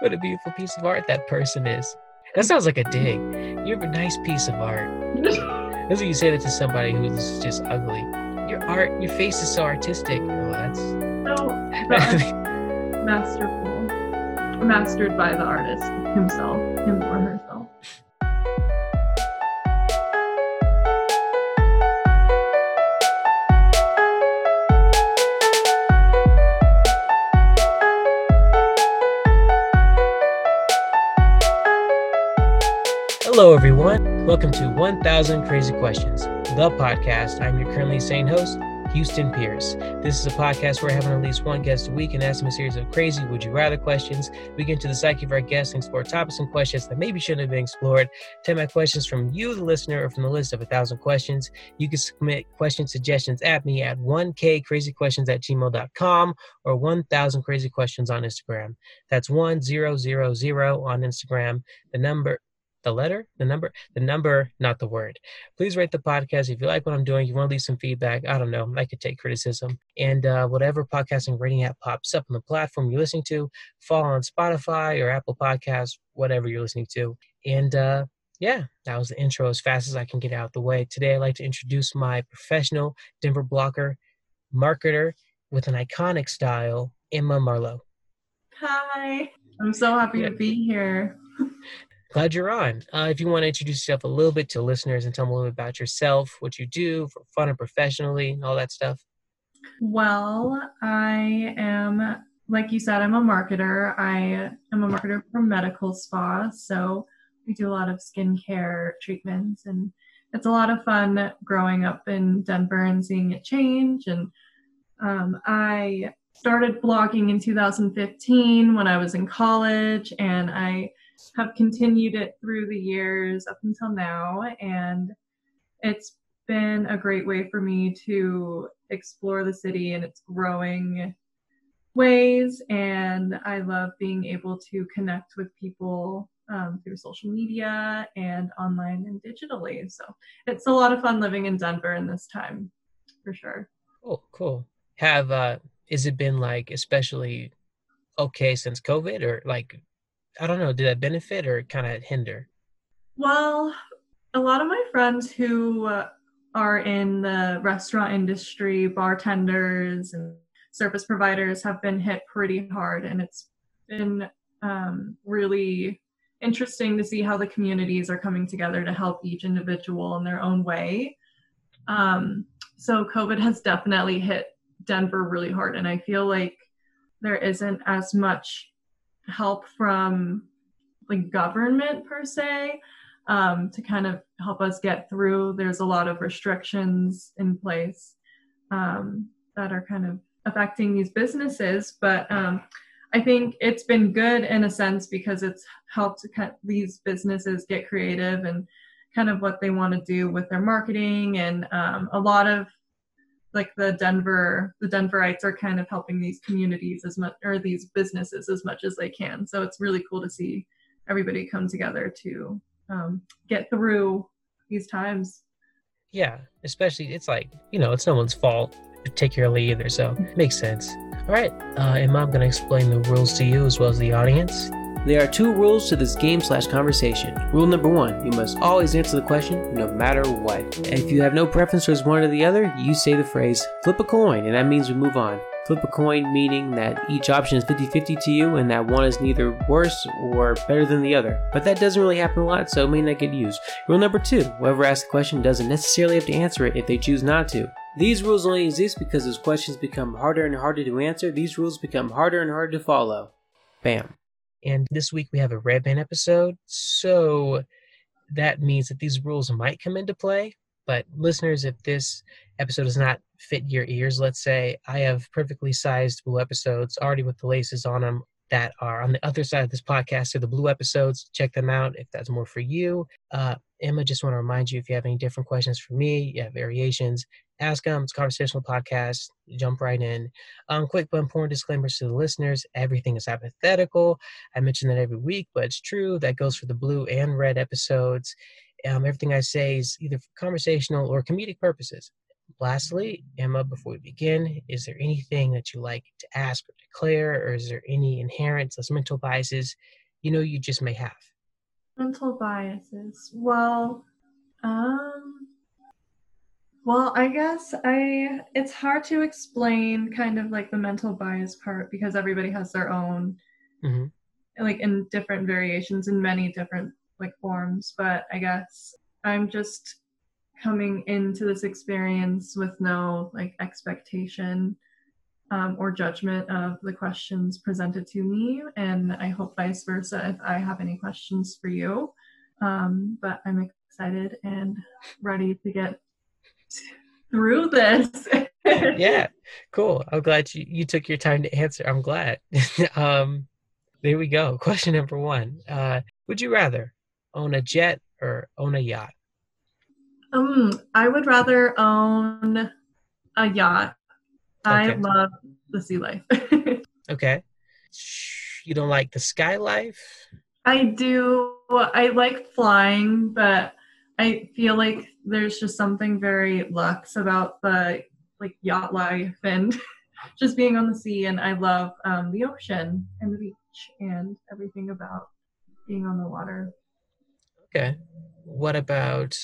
what a beautiful piece of art that person is. That sounds like a dig. You have a nice piece of art. That's what you say that to somebody who's just ugly. Your art, your face is so artistic. Oh, that's So masterful. Mastered by the artist himself, him or herself. Hello, everyone. Welcome to 1000 Crazy Questions, the podcast. I'm your currently sane host, Houston Pierce. This is a podcast where we're having at least one guest a week and ask them a series of crazy would you rather questions. We get into the psyche of our guests and explore topics and questions that maybe shouldn't have been explored. Take my questions from you, the listener, or from the list of a thousand questions. You can submit question suggestions at me at 1kcrazyquestions at gmail.com or 1000 crazy questions on Instagram. That's 1000 on Instagram. The number the letter, the number, the number, not the word. Please rate the podcast if you like what I'm doing. You want to leave some feedback. I don't know. I could take criticism. And uh, whatever podcasting rating app pops up on the platform you're listening to, follow on Spotify or Apple Podcasts, whatever you're listening to. And uh, yeah, that was the intro as fast as I can get out of the way. Today, I'd like to introduce my professional Denver blocker, marketer with an iconic style, Emma Marlowe. Hi. I'm so happy Yeah. to be here. Glad you're on. Uh, if you want to introduce yourself a little bit to listeners and tell them a little bit about yourself, what you do for fun and professionally, and all that stuff. Well, I am, like you said, I'm a marketer. I am a marketer for medical spa. So we do a lot of skincare treatments, and it's a lot of fun growing up in Denver and seeing it change. And um, I started blogging in 2015 when I was in college, and I have continued it through the years up until now. And it's been a great way for me to explore the city and its growing ways. And I love being able to connect with people um, through social media and online and digitally. So it's a lot of fun living in Denver in this time, for sure. Oh, cool. Have uh, is it been like especially okay since COVID, or like I don't know, did that benefit or kind of hinder? Well, a lot of my friends who are in the restaurant industry, bartenders and service providers have been hit pretty hard, and it's been um, really interesting to see how the communities are coming together to help each individual in their own way. Um, so, COVID has definitely hit Denver really hard, and I feel like there isn't as much help from like government per se um, to kind of help us get through. There's a lot of restrictions in place um, that are kind of affecting these businesses, but um, I think it's been good in a sense because it's helped these businesses get creative and kind of what they want to do with their marketing and um, a lot of like the Denver the Denverites are kind of helping these communities as much or these businesses as much as they can. So it's really cool to see everybody come together to um, get through these times. Yeah, especially it's like you know it's no one's fault particularly either, so makes sense. All right, uh, Emma, I'm gonna explain the rules to you as well as the audience. There are two rules to this game slash conversation. Rule number one, you must always answer the question no matter what. And If you have no preference towards one or the other, you say the phrase flip a coin, and that means we move on. Flip a coin meaning that each option is 50 50 to you and that one is neither worse or better than the other. But that doesn't really happen a lot, so it may not get used. Rule number two whoever asks the question doesn't necessarily have to answer it if they choose not to. These rules only exist because as questions become harder and harder to answer, these rules become harder and harder to follow. Bam. And this week we have a red band episode, so that means that these rules might come into play. But listeners, if this episode does not fit your ears, let's say, I have perfectly sized blue episodes already with the laces on them that are on the other side of this podcast. So the blue episodes, check them out if that's more for you. Uh, Emma, just want to remind you if you have any different questions for me, you have variations, ask them. It's a conversational podcast. Jump right in. Um, quick but important disclaimers to the listeners: everything is hypothetical. I mention that every week, but it's true. That goes for the blue and red episodes. Um, everything I say is either for conversational or comedic purposes. lastly, Emma, before we begin, is there anything that you like to ask or declare, or is there any inherent those mental biases you know you just may have? Mental biases. Well, um, well, I guess I it's hard to explain kind of like the mental bias part because everybody has their own hmm like in different variations in many different like forms, but I guess I'm just coming into this experience with no like expectation um, or judgment of the questions presented to me, and I hope vice versa if I have any questions for you. Um, but I'm excited and ready to get through this. yeah, cool. I'm glad you, you took your time to answer. I'm glad. um, there we go. Question number one. Uh, would you rather own a jet or own a yacht? Um, I would rather own a yacht. I love the sea life. Okay. You don't like the sky life? I do. I like flying, but I feel like there's just something very luxe about the like yacht life and just being on the sea. And I love um, the ocean and the beach and everything about being on the water. Okay. What about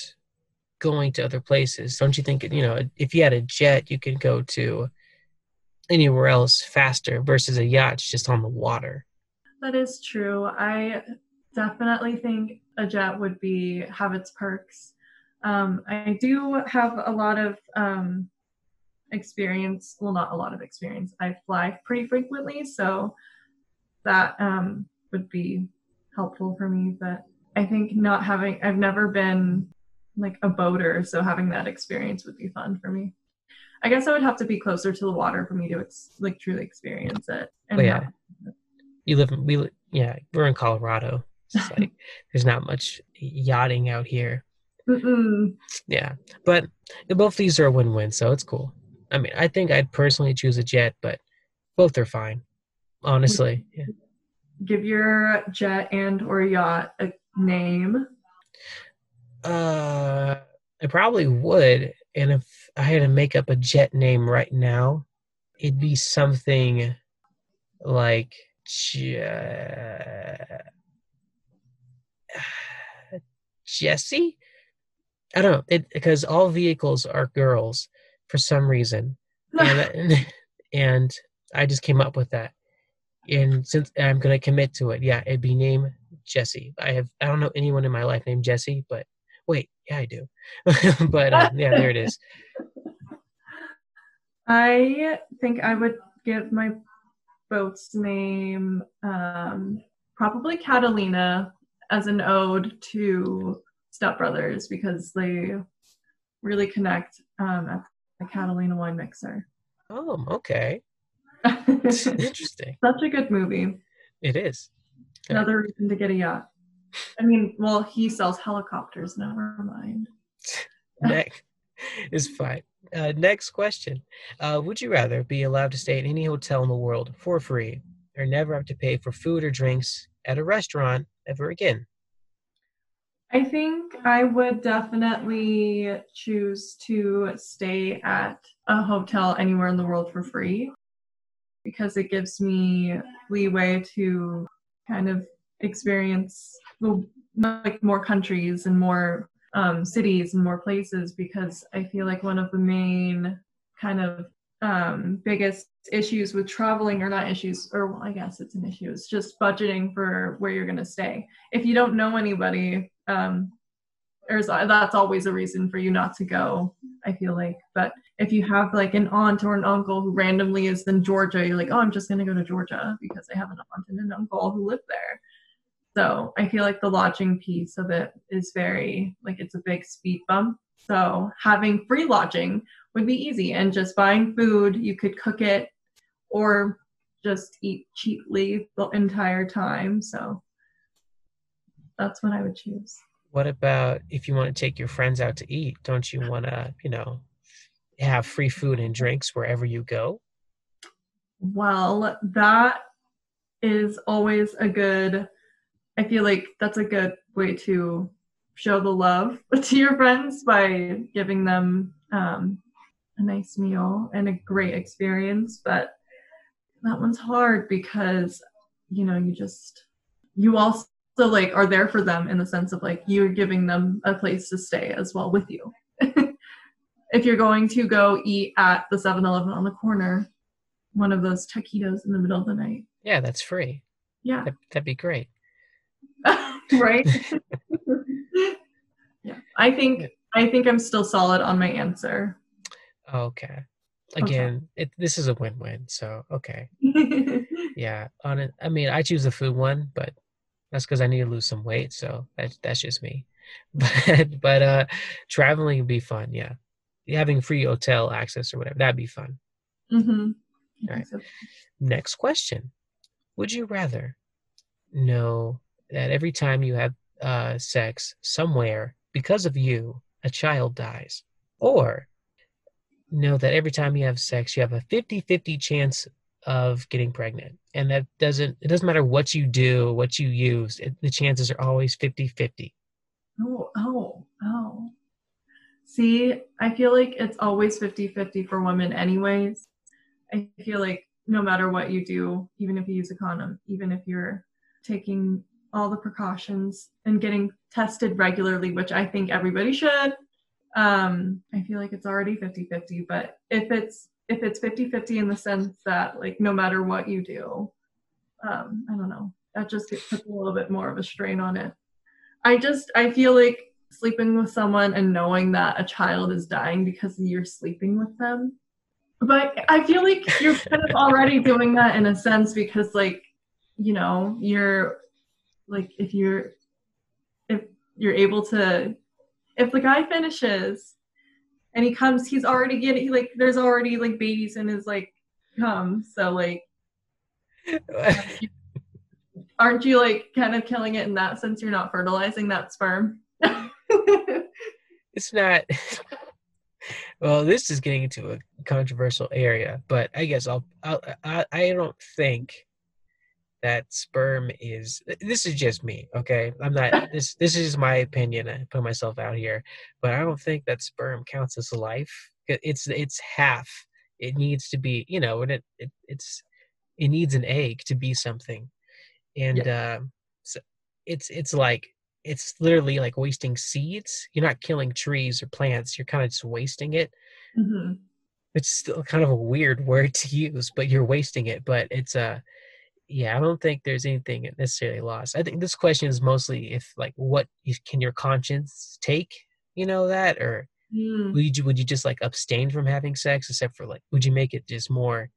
going to other places? Don't you think, you know, if you had a jet, you could go to anywhere else faster versus a yacht just on the water? That is true. I definitely think a jet would be have its perks. Um, I do have a lot of um, experience. Well, not a lot of experience. I fly pretty frequently, so that um, would be helpful for me. But I think not having, I've never been like a boater, so having that experience would be fun for me. I guess I would have to be closer to the water for me to ex- like truly experience it. Oh, yeah. You live in, we, yeah, we're in Colorado. It's like there's not much yachting out here. Mm-mm. Yeah. But both these are a win win, so it's cool. I mean, I think I'd personally choose a jet, but both are fine. Honestly. Yeah. give your jet and or yacht a name. Uh, I probably would. And if I had to make up a jet name right now, it'd be something like Je- Jesse. I don't know it because all vehicles are girls for some reason, and and I just came up with that. And since I'm gonna commit to it, yeah, it'd be named Jesse. I have I don't know anyone in my life named Jesse, but wait, yeah, I do. but uh, yeah, there it is. I think I would give my boat's name um, probably Catalina as an ode to Step Brothers because they really connect um, at the Catalina wine mixer. Oh, okay, Interesting. Such a good movie. It is. Yeah. Another reason to get a yacht. I mean, well, he sells helicopters. Never mind. Next is fine. Uh, next question: uh, Would you rather be allowed to stay at any hotel in the world for free, or never have to pay for food or drinks at a restaurant ever again? I think I would definitely choose to stay at a hotel anywhere in the world for free because it gives me leeway to kind of experience like more countries and more um, cities and more places because I feel like one of the main kind of um, biggest issues with traveling or not issues or well, I guess it's an issue. It's just budgeting for where you're going to stay. If you don't know anybody, um, there's that's always a reason for you not to go. I feel like, but if you have like an aunt or an uncle who randomly is in Georgia, you're like, oh, I'm just going to go to Georgia because I have an aunt and an uncle who live there. So I feel like the lodging piece of it is very like it's a big speed bump. So having free lodging would be easy and just buying food, you could cook it or just eat cheaply the entire time. So that's what I would choose. What about if you want to take your friends out to eat? Don't you want to, you know, have free food and drinks wherever you go? Well, that is always a good, I feel like that's a good way to show the love to your friends by giving them um, a nice meal and a great experience. But that one's hard because, you know, you just, you also like are there for them in the sense of like you're giving them a place to stay as well with you. if you're going to go eat at the 7-Eleven on the corner, one of those taquitos in the middle of the night. Yeah, that's free. Yeah. That, that'd be great. right? yeah. I think I think I'm still solid on my answer. Okay. Again, it, this is a win-win. So okay. Yeah. On it. I mean, I choose the food one, but that's because I need to lose some weight. So that's that's just me. But but uh, traveling would be fun. Yeah. Having free hotel access or whatever that'd be fun. Mm-hmm. Right. Next question. Would you rather know that every time you have uh, sex somewhere, because of you, a child dies? Or know that every time you have sex, you have a 50 50 chance of getting pregnant? And that doesn't, it doesn't matter what you do, what you use, it, the chances are always 50 50. Oh, oh, oh. See, I feel like it's always 50 50 for women, anyways. I feel like no matter what you do, even if you use a condom, even if you're taking all the precautions and getting tested regularly, which I think everybody should, um, I feel like it's already 50 50. But if it's if it's 50 50 in the sense that like no matter what you do, um, I don't know, that just puts a little bit more of a strain on it. I just I feel like sleeping with someone and knowing that a child is dying because you're sleeping with them but I feel like you're kind of already doing that in a sense because like you know you're like if you're if you're able to if the guy finishes and he comes he's already getting he, like there's already like babies in his like cum so like aren't you like kind of killing it in that sense? You're not fertilizing that sperm? It's not well this is getting into a controversial area but i guess i'll, I'll i i don't think that sperm is this is just me okay? I'm not this this is my opinion i put myself out here but i don't think that sperm counts as life. It's it's half. It needs to be you know and it, it it's it needs an egg to be something. And yeah. um so it's it's like it's literally like wasting seeds. You're not killing trees or plants. You're kind of just wasting it. Mm-hmm. it's still kind of a weird word to use but you're wasting it but it's a uh, yeah i don't think there's anything necessarily lost i think this question is mostly if like what can your conscience take you know that or mm. would you would you just like abstain from having sex except for like would you make it just more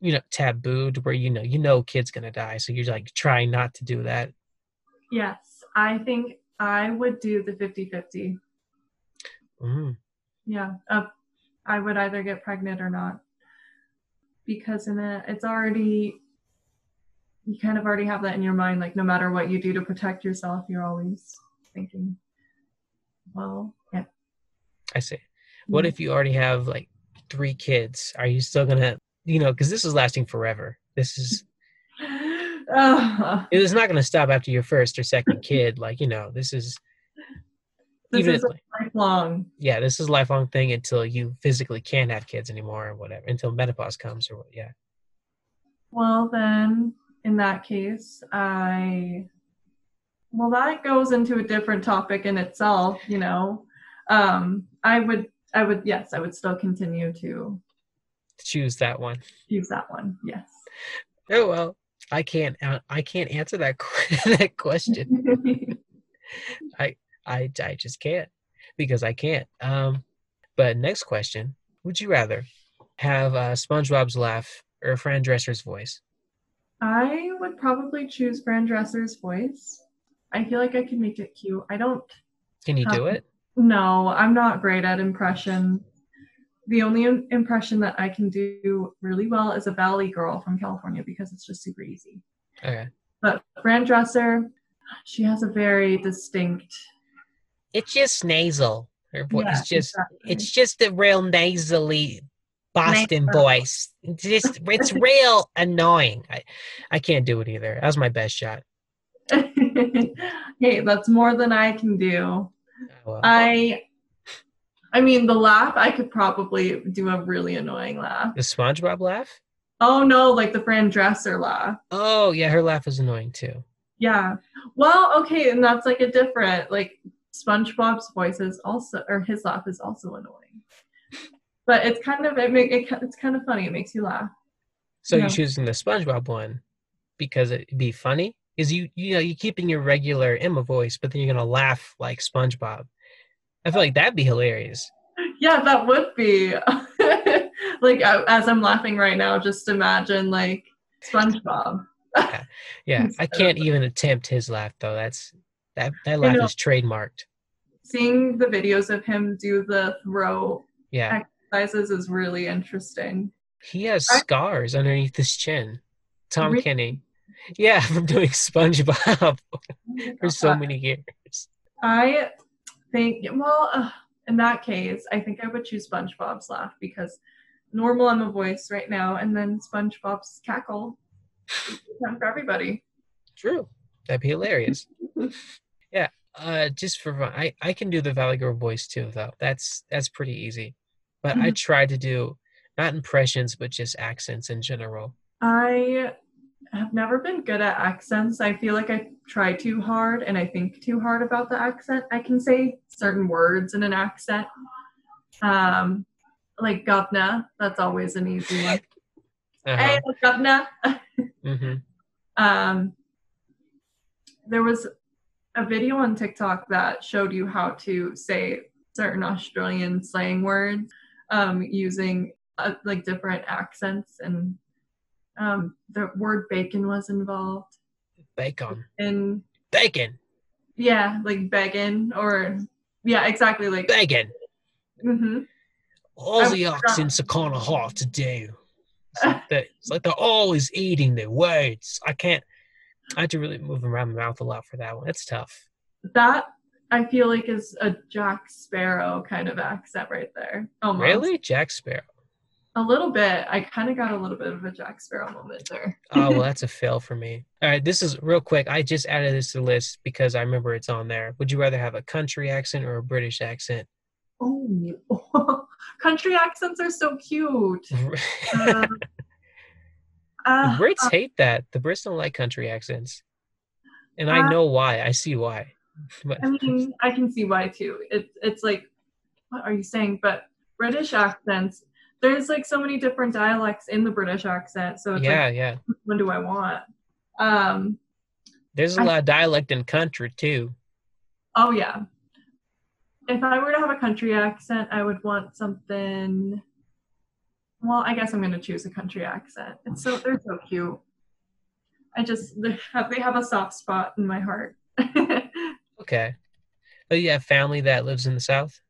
you know taboo to where you know you know kid's gonna die so you're like trying not to do that yes i think i would do the 50-50 mm. yeah uh, i would either get pregnant or not because in it it's already you kind of already have that in your mind like no matter what you do to protect yourself you're always thinking well yeah. I see. What mm-hmm. if you already have like three kids? Are you still gonna you know because this is lasting forever. This is uh, it's not gonna stop after your first or second kid like you know this is this even is lifelong. Yeah this is a lifelong thing until you physically can't have kids anymore or whatever until menopause comes or what yeah. Well then in that case i well that goes into a different topic in itself you know. Um i would i would yes i would still continue to choose that one. choose that one yes. Oh well i can't uh, i can't answer that that question. I I I just can't because I can't. Um, but next question: Would you rather have uh, SpongeBob's laugh or Fran Drescher's voice? I would probably choose Fran Drescher's voice. I feel like I can make it cute. I don't. Can you have, do it? No, I'm not great at impression. The only impression that I can do really well is a Valley Girl from California because it's just super easy. Okay. But Fran Drescher, she has a very distinct it's just nasal. Her voice yeah, just exactly. it's just a real nasally Boston Nasal. voice. It's just it's real annoying. I I can't do it either. That was my best shot. hey, that's more than I can do. Oh, well. I I mean, the laugh, I could probably do a really annoying laugh. The SpongeBob laugh? Oh no, like the Fran Drescher laugh. Oh yeah, her laugh is annoying too. Yeah. Well, okay, and that's like a different like SpongeBob's voice is also or his laugh is also annoying. But it's kind of it make it, it's kind of funny. It makes you laugh. So Yeah. you're choosing the SpongeBob one because it'd be funny? Is you you know you're keeping your regular Emma voice, but then you're gonna laugh like SpongeBob. I feel like that'd be hilarious. Yeah, that would be. like as I'm laughing right now, just imagine like SpongeBob. Yeah, I can't even attempt his laugh though. That's that that laugh know. is trademarked. Seeing the videos of him do the throw Yeah, exercises is really interesting. he has I- scars underneath his chin. Tom Really? Kenny. Yeah, from doing SpongeBob for so Uh, many years. I think, well, uh, in that case, I think I would choose SpongeBob's laugh because normal Emma voice right now, and then SpongeBob's cackle is fun for everybody. True. That'd be hilarious. Yeah. Uh just for fun. I, I can do the Valley Girl voice too though. That's that's pretty easy. But I Mhm. try to do not impressions but just accents in general. I have never been good at accents. I feel like I try too hard and I think too hard about the accent. I can say certain words in an accent. Um, like govna, that's always an easy one. Uh-huh. Hey, govna. hmm um, there was a video on TikTok that showed you how to say certain Australian slang words um, using uh, like different accents, and um, the word bacon was involved. Bacon. And Bacon. yeah, like begging or yeah, exactly like. Bacon. hmm Aussie forgot. accents are kind of hard to do. It's like, it's like they're always eating their words. I can't. I had to really move around my mouth a lot for that one. It's tough. That I feel like is a Jack Sparrow kind of accent right there. Almost. Really, Jack Sparrow. A little bit. I kind of got a little bit of a Jack Sparrow moment there. Oh well, that's a fail for me. All right, this is real quick. I just added this to the list because I remember it's on there. Would you rather have a country accent or a British accent? Oh, country accents are so cute. the uh, Uh, uh, Brits hate that. The Brits don't like country accents, and I Uh, know why. I see why. But I mean, I can see why too. It's it's like, what are you saying? But British accents, there's like so many different dialects in the British accent. So it's yeah, like, yeah. which one do I want? Um. There's a I- lot of dialect in country too. Oh yeah. If I were to have a country accent, I would want something. Well, I guess I'm gonna choose a country accent. It's so they're so cute. I just they have they have a soft spot in my heart. Okay. Oh, you have family that lives in the south?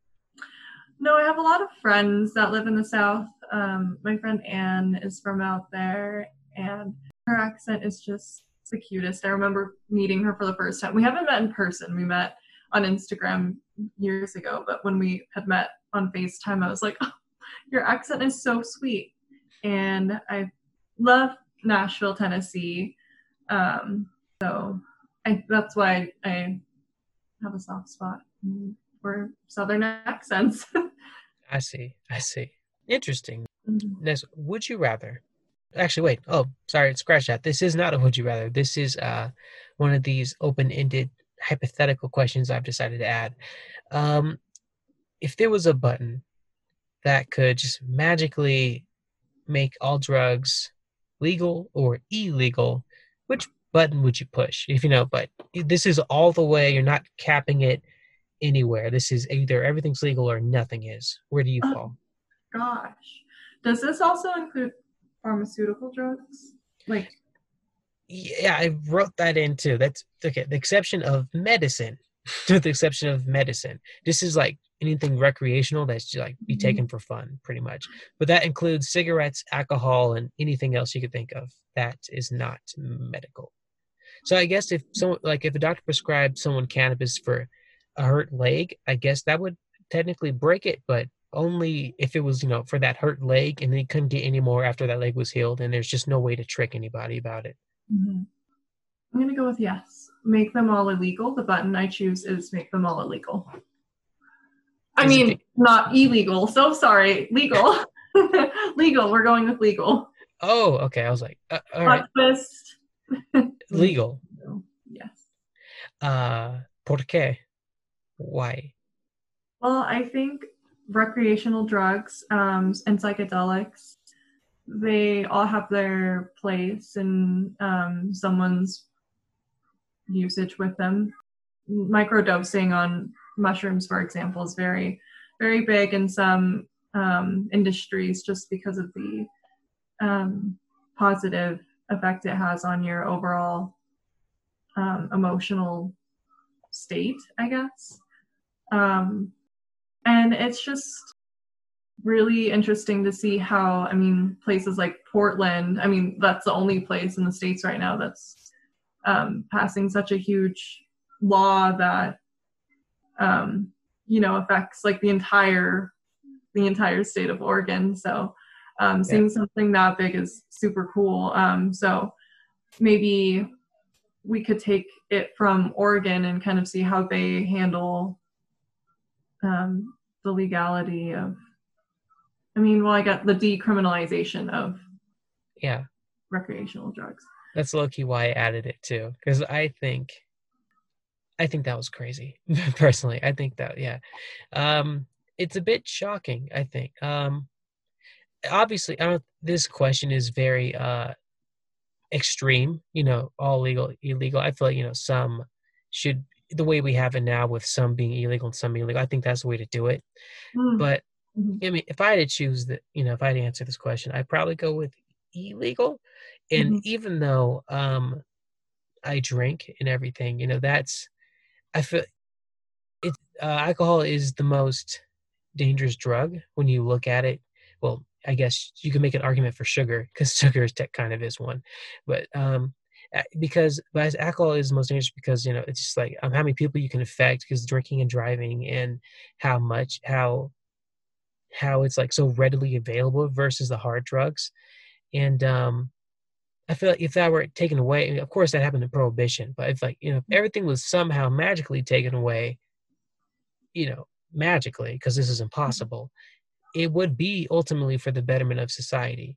no, I have a lot of friends that live in the south. Um, my friend Anne is from out there, and her accent is just the cutest. I remember meeting her for the first time. We haven't met in person. We met on Instagram years ago, but when we had met on FaceTime, I was like, oh, "Your accent is so sweet," and I love Nashville, Tennessee. Um, so I, that's why I have a soft spot for Southern accents. I see. I see. Interesting. Mhm. Next, would you rather? Actually, wait. Oh, sorry. Scratch that. This is not a would you rather. This is uh, one of these open-ended hypothetical questions I've decided to add. Um, if there was a button that could just magically make all drugs legal or illegal, which button would you push? If you know, but this is all the way. You're not capping it anywhere. This is either everything's legal or nothing is. Where do you Oh. fall? Gosh. Does this also include pharmaceutical drugs? Like, Yeah, I wrote that in too. That's okay. The exception of medicine, with the exception of medicine, this is like anything recreational that's just like be Mhm. taken for fun, pretty much. But that includes cigarettes, alcohol, and anything else you could think of that is not medical. So I guess if someone like if a doctor prescribed someone cannabis for a hurt leg, I guess that would technically break it, but only if it was you know for that hurt leg, and they couldn't get any more after that leg was healed, and there's just no way to trick anybody about it. I'm going to go with yes. Make them all illegal. The button I choose is make them all illegal. I mean, not illegal. So sorry, legal. legal. We're going with legal. Oh, okay. I was like, uh, all right. Breakfast. Legal. Yes. Uh, ¿Por qué? Why? Well, I think recreational drugs um, and psychedelics, they all have their place in um, someone's usage with them. Microdosing on mushrooms, for example, is very, very big in some um, industries just because of the um, positive effect it has on your overall um, emotional state, I guess. Um, and it's just really interesting to see how, I mean, places like Portland, I mean, that's the only place in the States right now that's um, passing such a huge law that, um, you know, affects like the entire the entire state of Oregon. So um, seeing yeah. something that big is super cool. Um, so maybe we could take it from Oregon and kind of see how they handle um, the legality of. I mean, well, I got the decriminalization of yeah recreational drugs. That's low key why I added it too, because I think, I think that was crazy. Personally, I think that yeah, um, it's a bit shocking. I think. Um, obviously, I don't. This question is very uh, extreme. You know, all legal, illegal. I feel like you know some should the way we have it now with some being illegal and some being legal. I think that's the way to do it. Mm. But mm-hmm. I mean, if I had to choose the, you know, if I had to answer this question, I'd probably go with illegal. And mm-hmm. even though um, I drink and everything, you know, that's I feel it. Uh, alcohol is the most dangerous drug when you look at it. Well, I guess you can make an argument for sugar because sugar is tech kind of is one, but um, because but alcohol is most dangerous because you know it's just like um, how many people you can affect because drinking and driving and how much how how it's like so readily available versus the hard drugs, and um, I feel like if that were taken away, I mean, of course that happened in prohibition, but if like you know if everything was somehow magically taken away, you know magically because this is impossible it would be ultimately for the betterment of society.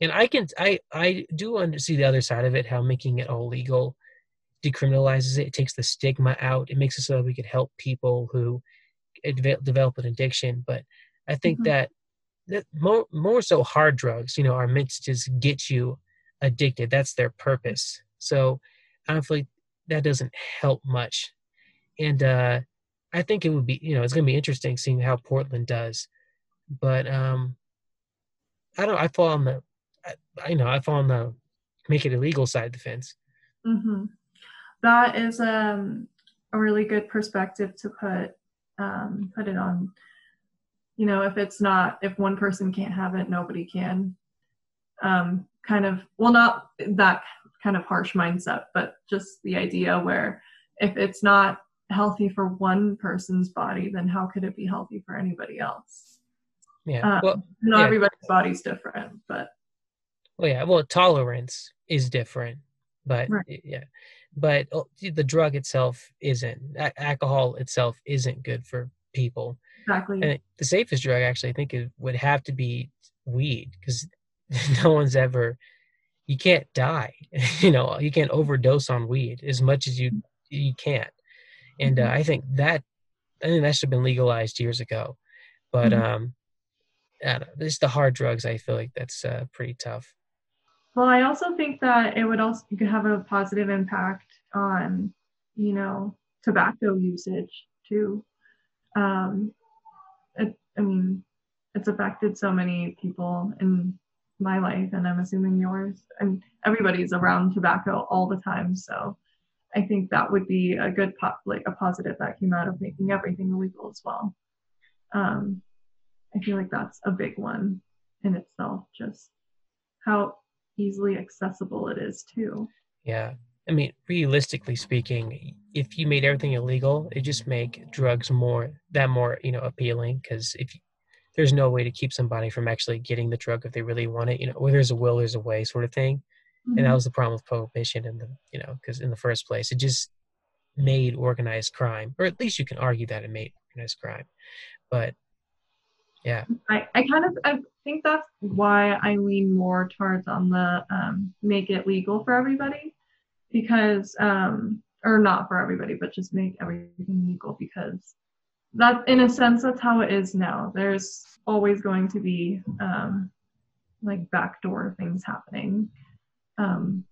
And i can i i do under, see the other side of it how making it all legal decriminalizes it it takes the stigma out it makes it so that we could help people who develop an addiction but i think mm-hmm. that, that more more so hard drugs you know are meant to just get you addicted that's their purpose so i feel like that doesn't help much and uh I think it would be, you know, it's going to be interesting seeing how Portland does. But um, I don't. I fall on the, I, you know, I fall on the make it illegal side of the fence. Mm-hmm. That is um, a really good perspective to put um, put it on. You know, if it's not, if one person can't have it, nobody can. Um, kind of, well, not that kind of harsh mindset, but just the idea where if it's not healthy for one person's body, then how could it be healthy for anybody else? Yeah. Um, well, not yeah. everybody's body's different, but. Well, yeah. Well, tolerance is different, but right. yeah, but oh, the drug itself isn't. alcohol itself isn't good for people. Exactly. And the safest drug, actually, I think it would have to be weed because no one's ever. You can't die. you know, you can't overdose on weed as much as you you can't and uh, mm-hmm. I think that I think that should have been legalized years ago. But mm-hmm. um, I don't know, this the hard drugs. I feel like that's uh, pretty tough. Well, I also think that it would also could have a positive impact on, you know, tobacco usage too. Um, it, I mean, it's affected so many people in my life, and I'm assuming yours. And everybody's around tobacco all the time, so I think that would be a good po- like a positive that came out of making everything illegal as well. Um, I feel like that's a big one in itself, just how easily accessible it is too. Yeah. I mean, realistically speaking, if you made everything illegal, it just make drugs more that more you know appealing because if there's no way to keep somebody from actually getting the drug if they really want it, you know, where there's a will, there's a way, sort of thing. Mm-hmm. And that mm-hmm. was the problem with prohibition and the, you know, because in the first place, it just made organized crime, or at least you can argue that it made organized crime. But yeah, I, I kind of I think that's why I lean more towards on the um, make it legal for everybody because um, or not for everybody, but just make everything legal because that in a sense that's how it is now. There's always going to be um, like backdoor things happening, um,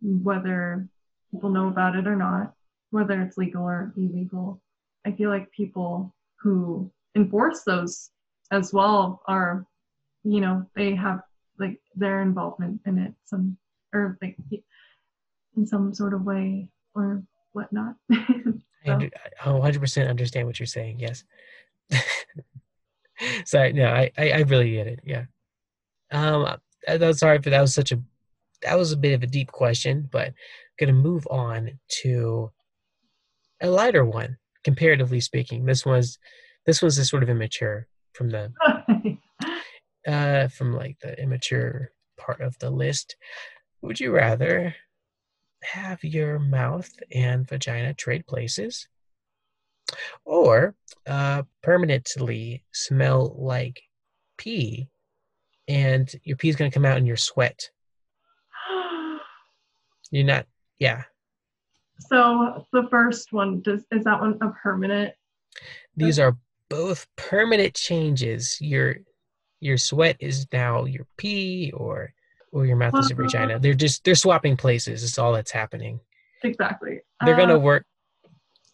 whether people know about it or not, whether it's legal or illegal. I feel like people who enforce those as well are, you know, they have like their involvement in it, some or like in some sort of way or whatnot. I 100% understand what you're saying. Yes. sorry, no, I, I, I really get it. Yeah. Um, I'm sorry for that was such a that was a bit of a deep question, but I'm gonna move on to a lighter one, comparatively speaking. This was this was a sort of immature from the uh from like the immature part of the list. Would you rather have your mouth and vagina trade places or uh, permanently smell like pee and your pee is going to come out in your sweat you're not yeah so the first one does is that one a permanent these are both permanent changes your your sweat is now your pee or or your mouth is a vagina. They're just they're swapping places. It's all that's happening. Exactly. They're gonna uh, work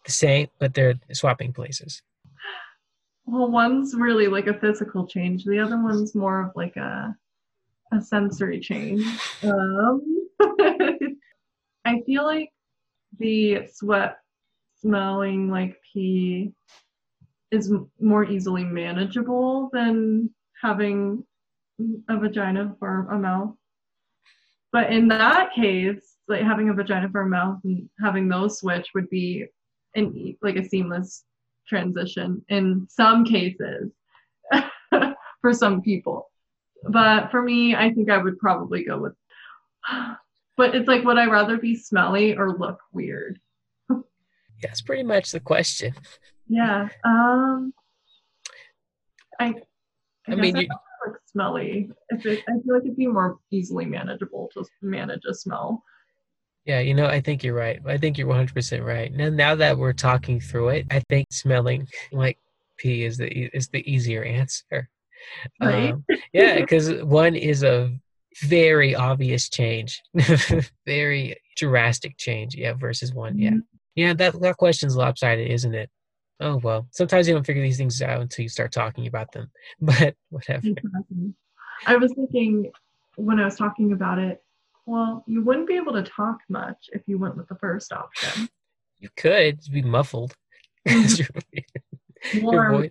the same, but they're swapping places. Well, one's really like a physical change. The other one's more of like a a sensory change. Um, I feel like the sweat smelling like pee is more easily manageable than having a vagina for a mouth. But in that case, like having a vagina for a mouth and having those switch would be an like a seamless transition in some cases for some people. But for me, I think I would probably go with but it's like would I rather be smelly or look weird? yeah, it's pretty much the question. Yeah. Um I I, I mean, you, smelly. If it, I feel like it'd be more easily manageable to manage a smell. Yeah, you know, I think you're right. I think you're 100% right. Now, now that we're talking through it, I think smelling like pee is the is the easier answer. Right? Um, yeah, because one is a very obvious change, very drastic change. Yeah, versus one. Yeah, mm-hmm. yeah. That that question's lopsided, isn't it? Oh well, sometimes you don't figure these things out until you start talking about them. But whatever. I was thinking when I was talking about it, well, you wouldn't be able to talk much if you went with the first option. You could be muffled. Mm-hmm. your, voice,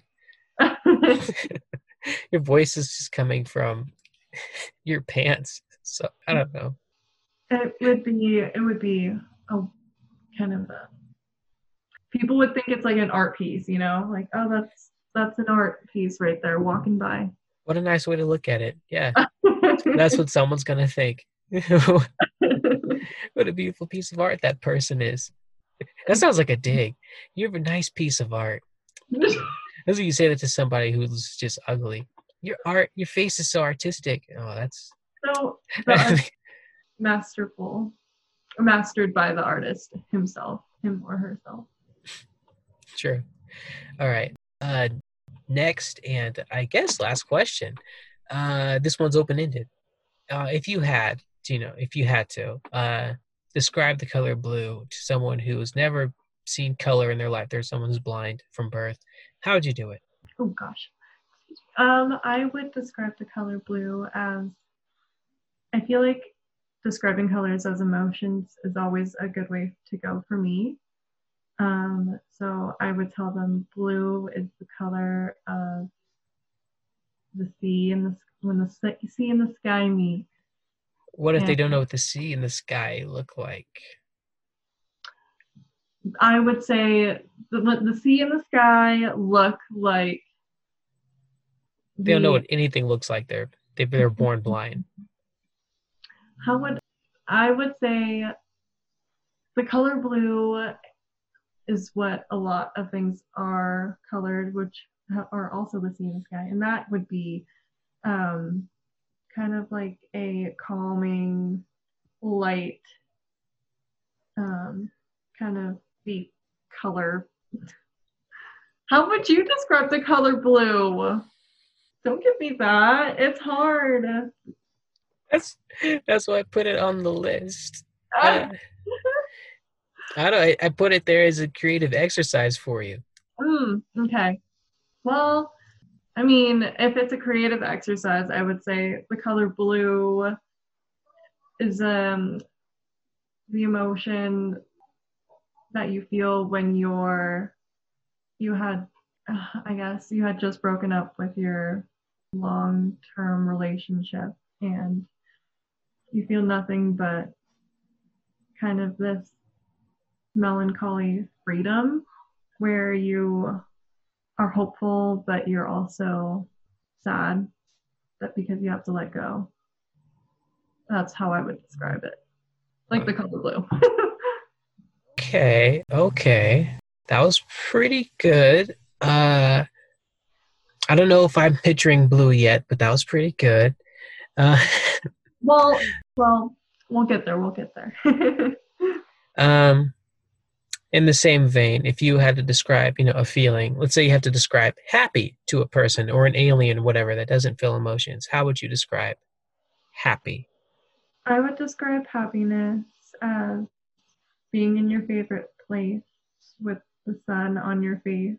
your voice is just coming from your pants. So I don't know. It would be it would be a kind of a people would think it's like an art piece, you know, like oh that's that's an art piece right there walking by. What a nice way to look at it. Yeah, that's what someone's gonna think. what a beautiful piece of art that person is. That sounds like a dig. You have a nice piece of art. That's what you say that to somebody who's just ugly. Your art, your face is so artistic. Oh, that's so masterful, mastered by the artist himself, him or herself. Sure. All right. Uh, next, and I guess last question. Uh, this one's open ended. Uh, if you had, you know, if you had to uh, describe the color blue to someone who has never seen color in their life, there's someone who's blind from birth, how would you do it? Oh gosh. Um, I would describe the color blue as I feel like describing colors as emotions is always a good way to go for me. Um, so I would tell them blue is the color of the sea and the when the sea and the sky meet. What if and they don't know what the sea and the sky look like? I would say the, the sea and the sky look like. They don't know what anything looks like. They're they, they're born blind. How would I would say the color blue is what a lot of things are colored, which are also the sea and the sky, and that would be um, kind of like a calming, light, um, kind of deep color. How would you describe the color blue? Don't give me that. It's hard. That's that's why I put it on the list. Uh, I don't. I, I put it there as a creative exercise for you. Mm, okay. Well, I mean, if it's a creative exercise, I would say the color blue is um the emotion that you feel when you're you had I guess you had just broken up with your long-term relationship and you feel nothing but kind of this melancholy freedom where you are hopeful, but you're also sad that because you have to let go. That's how I would describe it. Like the color blue. okay, okay. That was pretty good. Uh I don't know if I'm picturing blue yet, but that was pretty good. Uh well, well, we'll get there. We'll get there. um in the same vein, if you had to describe, you know, a feeling, let's say you have to describe happy to a person or an alien, whatever, that doesn't feel emotions, how would you describe happy? I would describe happiness as being in your favorite place with the sun on your face,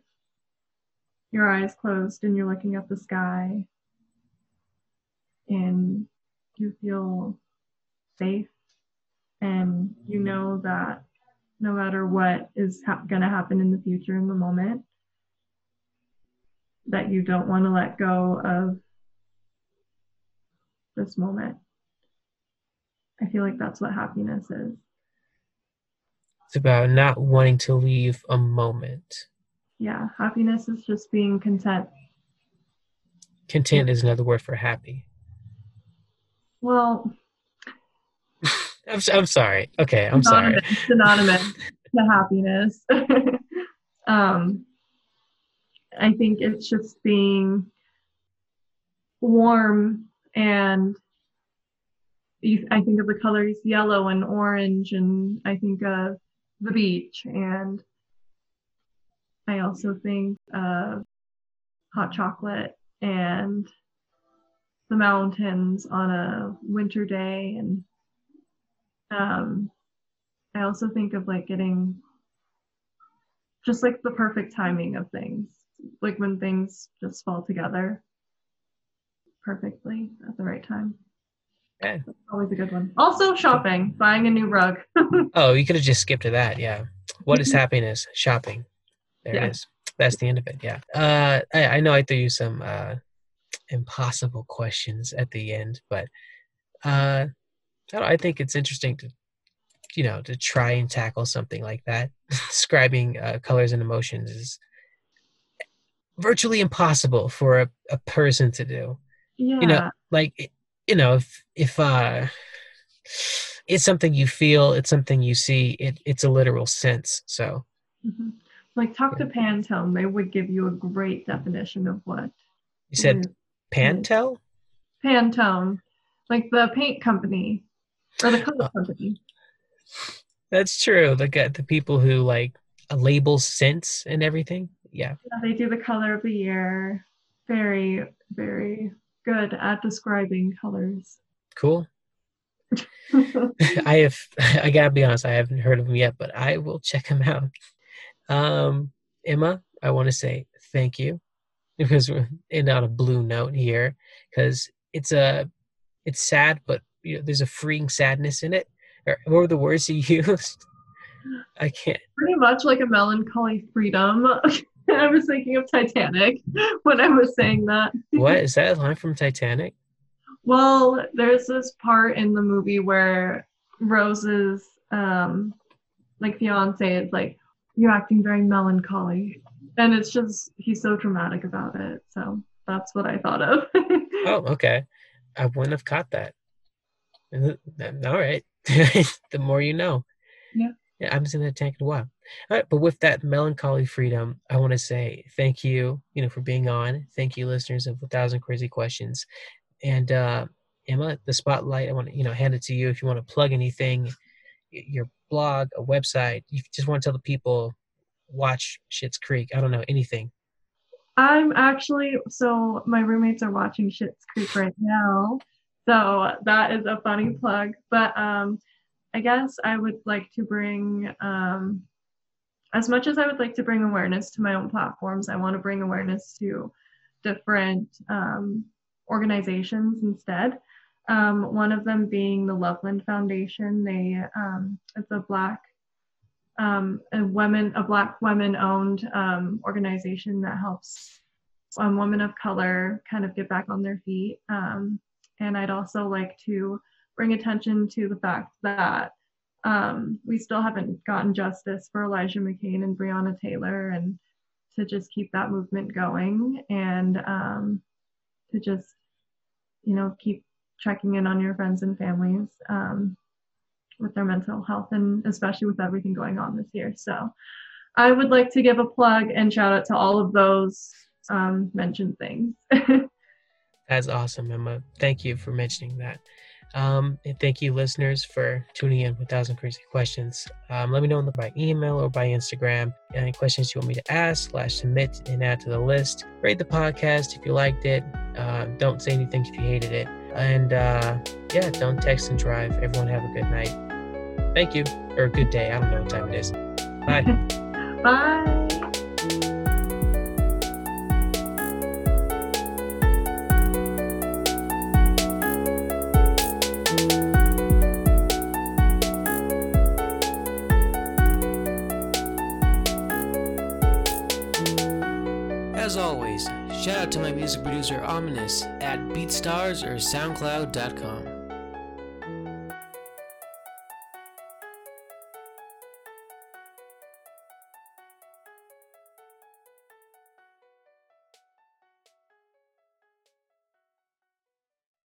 your eyes closed, and you're looking at the sky, and you feel safe, and you mm-hmm. know that no matter what is ha- going to happen in the future in the moment that you don't want to let go of this moment. I feel like that's what happiness is. It's about not wanting to leave a moment. Yeah happiness is just being content. Content is another word for happy. Well I'm, I'm sorry. Okay, I'm synonymous, sorry. Synonymous to happiness. um, I think it's just being warm and I think of the colors yellow and orange, and I think of the beach, and I also think of hot chocolate and the mountains on a winter day, and um, I also think of like getting just like the perfect timing of things, like when things just fall together perfectly at the right time. Okay. That's always a good one. Also, shopping, buying a new rug. oh, you could have just skipped to that. Yeah. What is happiness? Shopping. There yeah. it is. That's the end of it. Yeah. Uh, I, I know I threw you some uh, impossible questions at the end, but uh, I, I think it's interesting to you know to try and tackle something like that. Describing uh, colors and emotions is virtually impossible for a, a person to do. Yeah. you know like you know if if uh it's something you feel it's something you see it it's a literal sense so. Mm-hmm. like talk yeah. to pantone. They would give you a great definition of what you said pantone? Pantone. Like the paint company or the color uh, company. That's true. The the people who like label scents and everything. Yeah. yeah. They do the color of the year. Very, very good at describing colors. Cool. I have. I gotta be honest. I haven't heard of them yet, but I will check them out. Um, Emma, I want to say thank you because we're in on a blue note here because it's a it's sad, but you know, there's a freeing sadness in it. Or, what were the words you used? I can't. Pretty much like a melancholy freedom. I was thinking of Titanic when I was saying that. what is that a line from Titanic? Well, there's this part in the movie where Rose's um like fiance is like, You're acting very melancholy. And it's just he's so dramatic about it. So that's what I thought of. oh, okay. I wouldn't have caught that. All right. the more you know. Yeah. Yeah, I haven't seen that tank in a while. All right, but with that melancholy freedom, I want to say thank you, you know, for being on. Thank you, listeners of a thousand crazy questions. And uh, Emma, the spotlight, I want to, you know, hand it to you if you want to plug anything, your blog, a website. You just want to tell the people, watch Schitt's Creek. I don't know anything. I'm actually so my roommates are watching Schitt's Creek right now. So that is a funny plug. But um I guess I would like to bring, um, as much as I would like to bring awareness to my own platforms, I want to bring awareness to different um, organizations instead. Um, one of them being the Loveland Foundation. They um, it's a black um, a women a black women owned um, organization that helps um, women of color kind of get back on their feet. Um, and I'd also like to bring attention to the fact that um, we still haven't gotten justice for Elijah McClain and Breonna Taylor, and to just keep that movement going and um, to just, you know, keep checking in on your friends and families um, with their mental health and especially with everything going on this year. So I would like to give a plug and shout out to all of those um, mentioned things. That's awesome, Emma. Thank you for mentioning that. Um, and thank you, listeners, for tuning in with Thousand Crazy Questions. Um, let me know by email or by Instagram any questions you want me to ask, slash submit, and add to the list. Rate the podcast if you liked it. Uh, don't say anything if you hated it. And uh, yeah, don't text and drive. Everyone have a good night. Thank you, or a good day. I don't know what time it is. Bye. Bye. Out to my music producer Ominous at BeatStars or SoundCloud.com.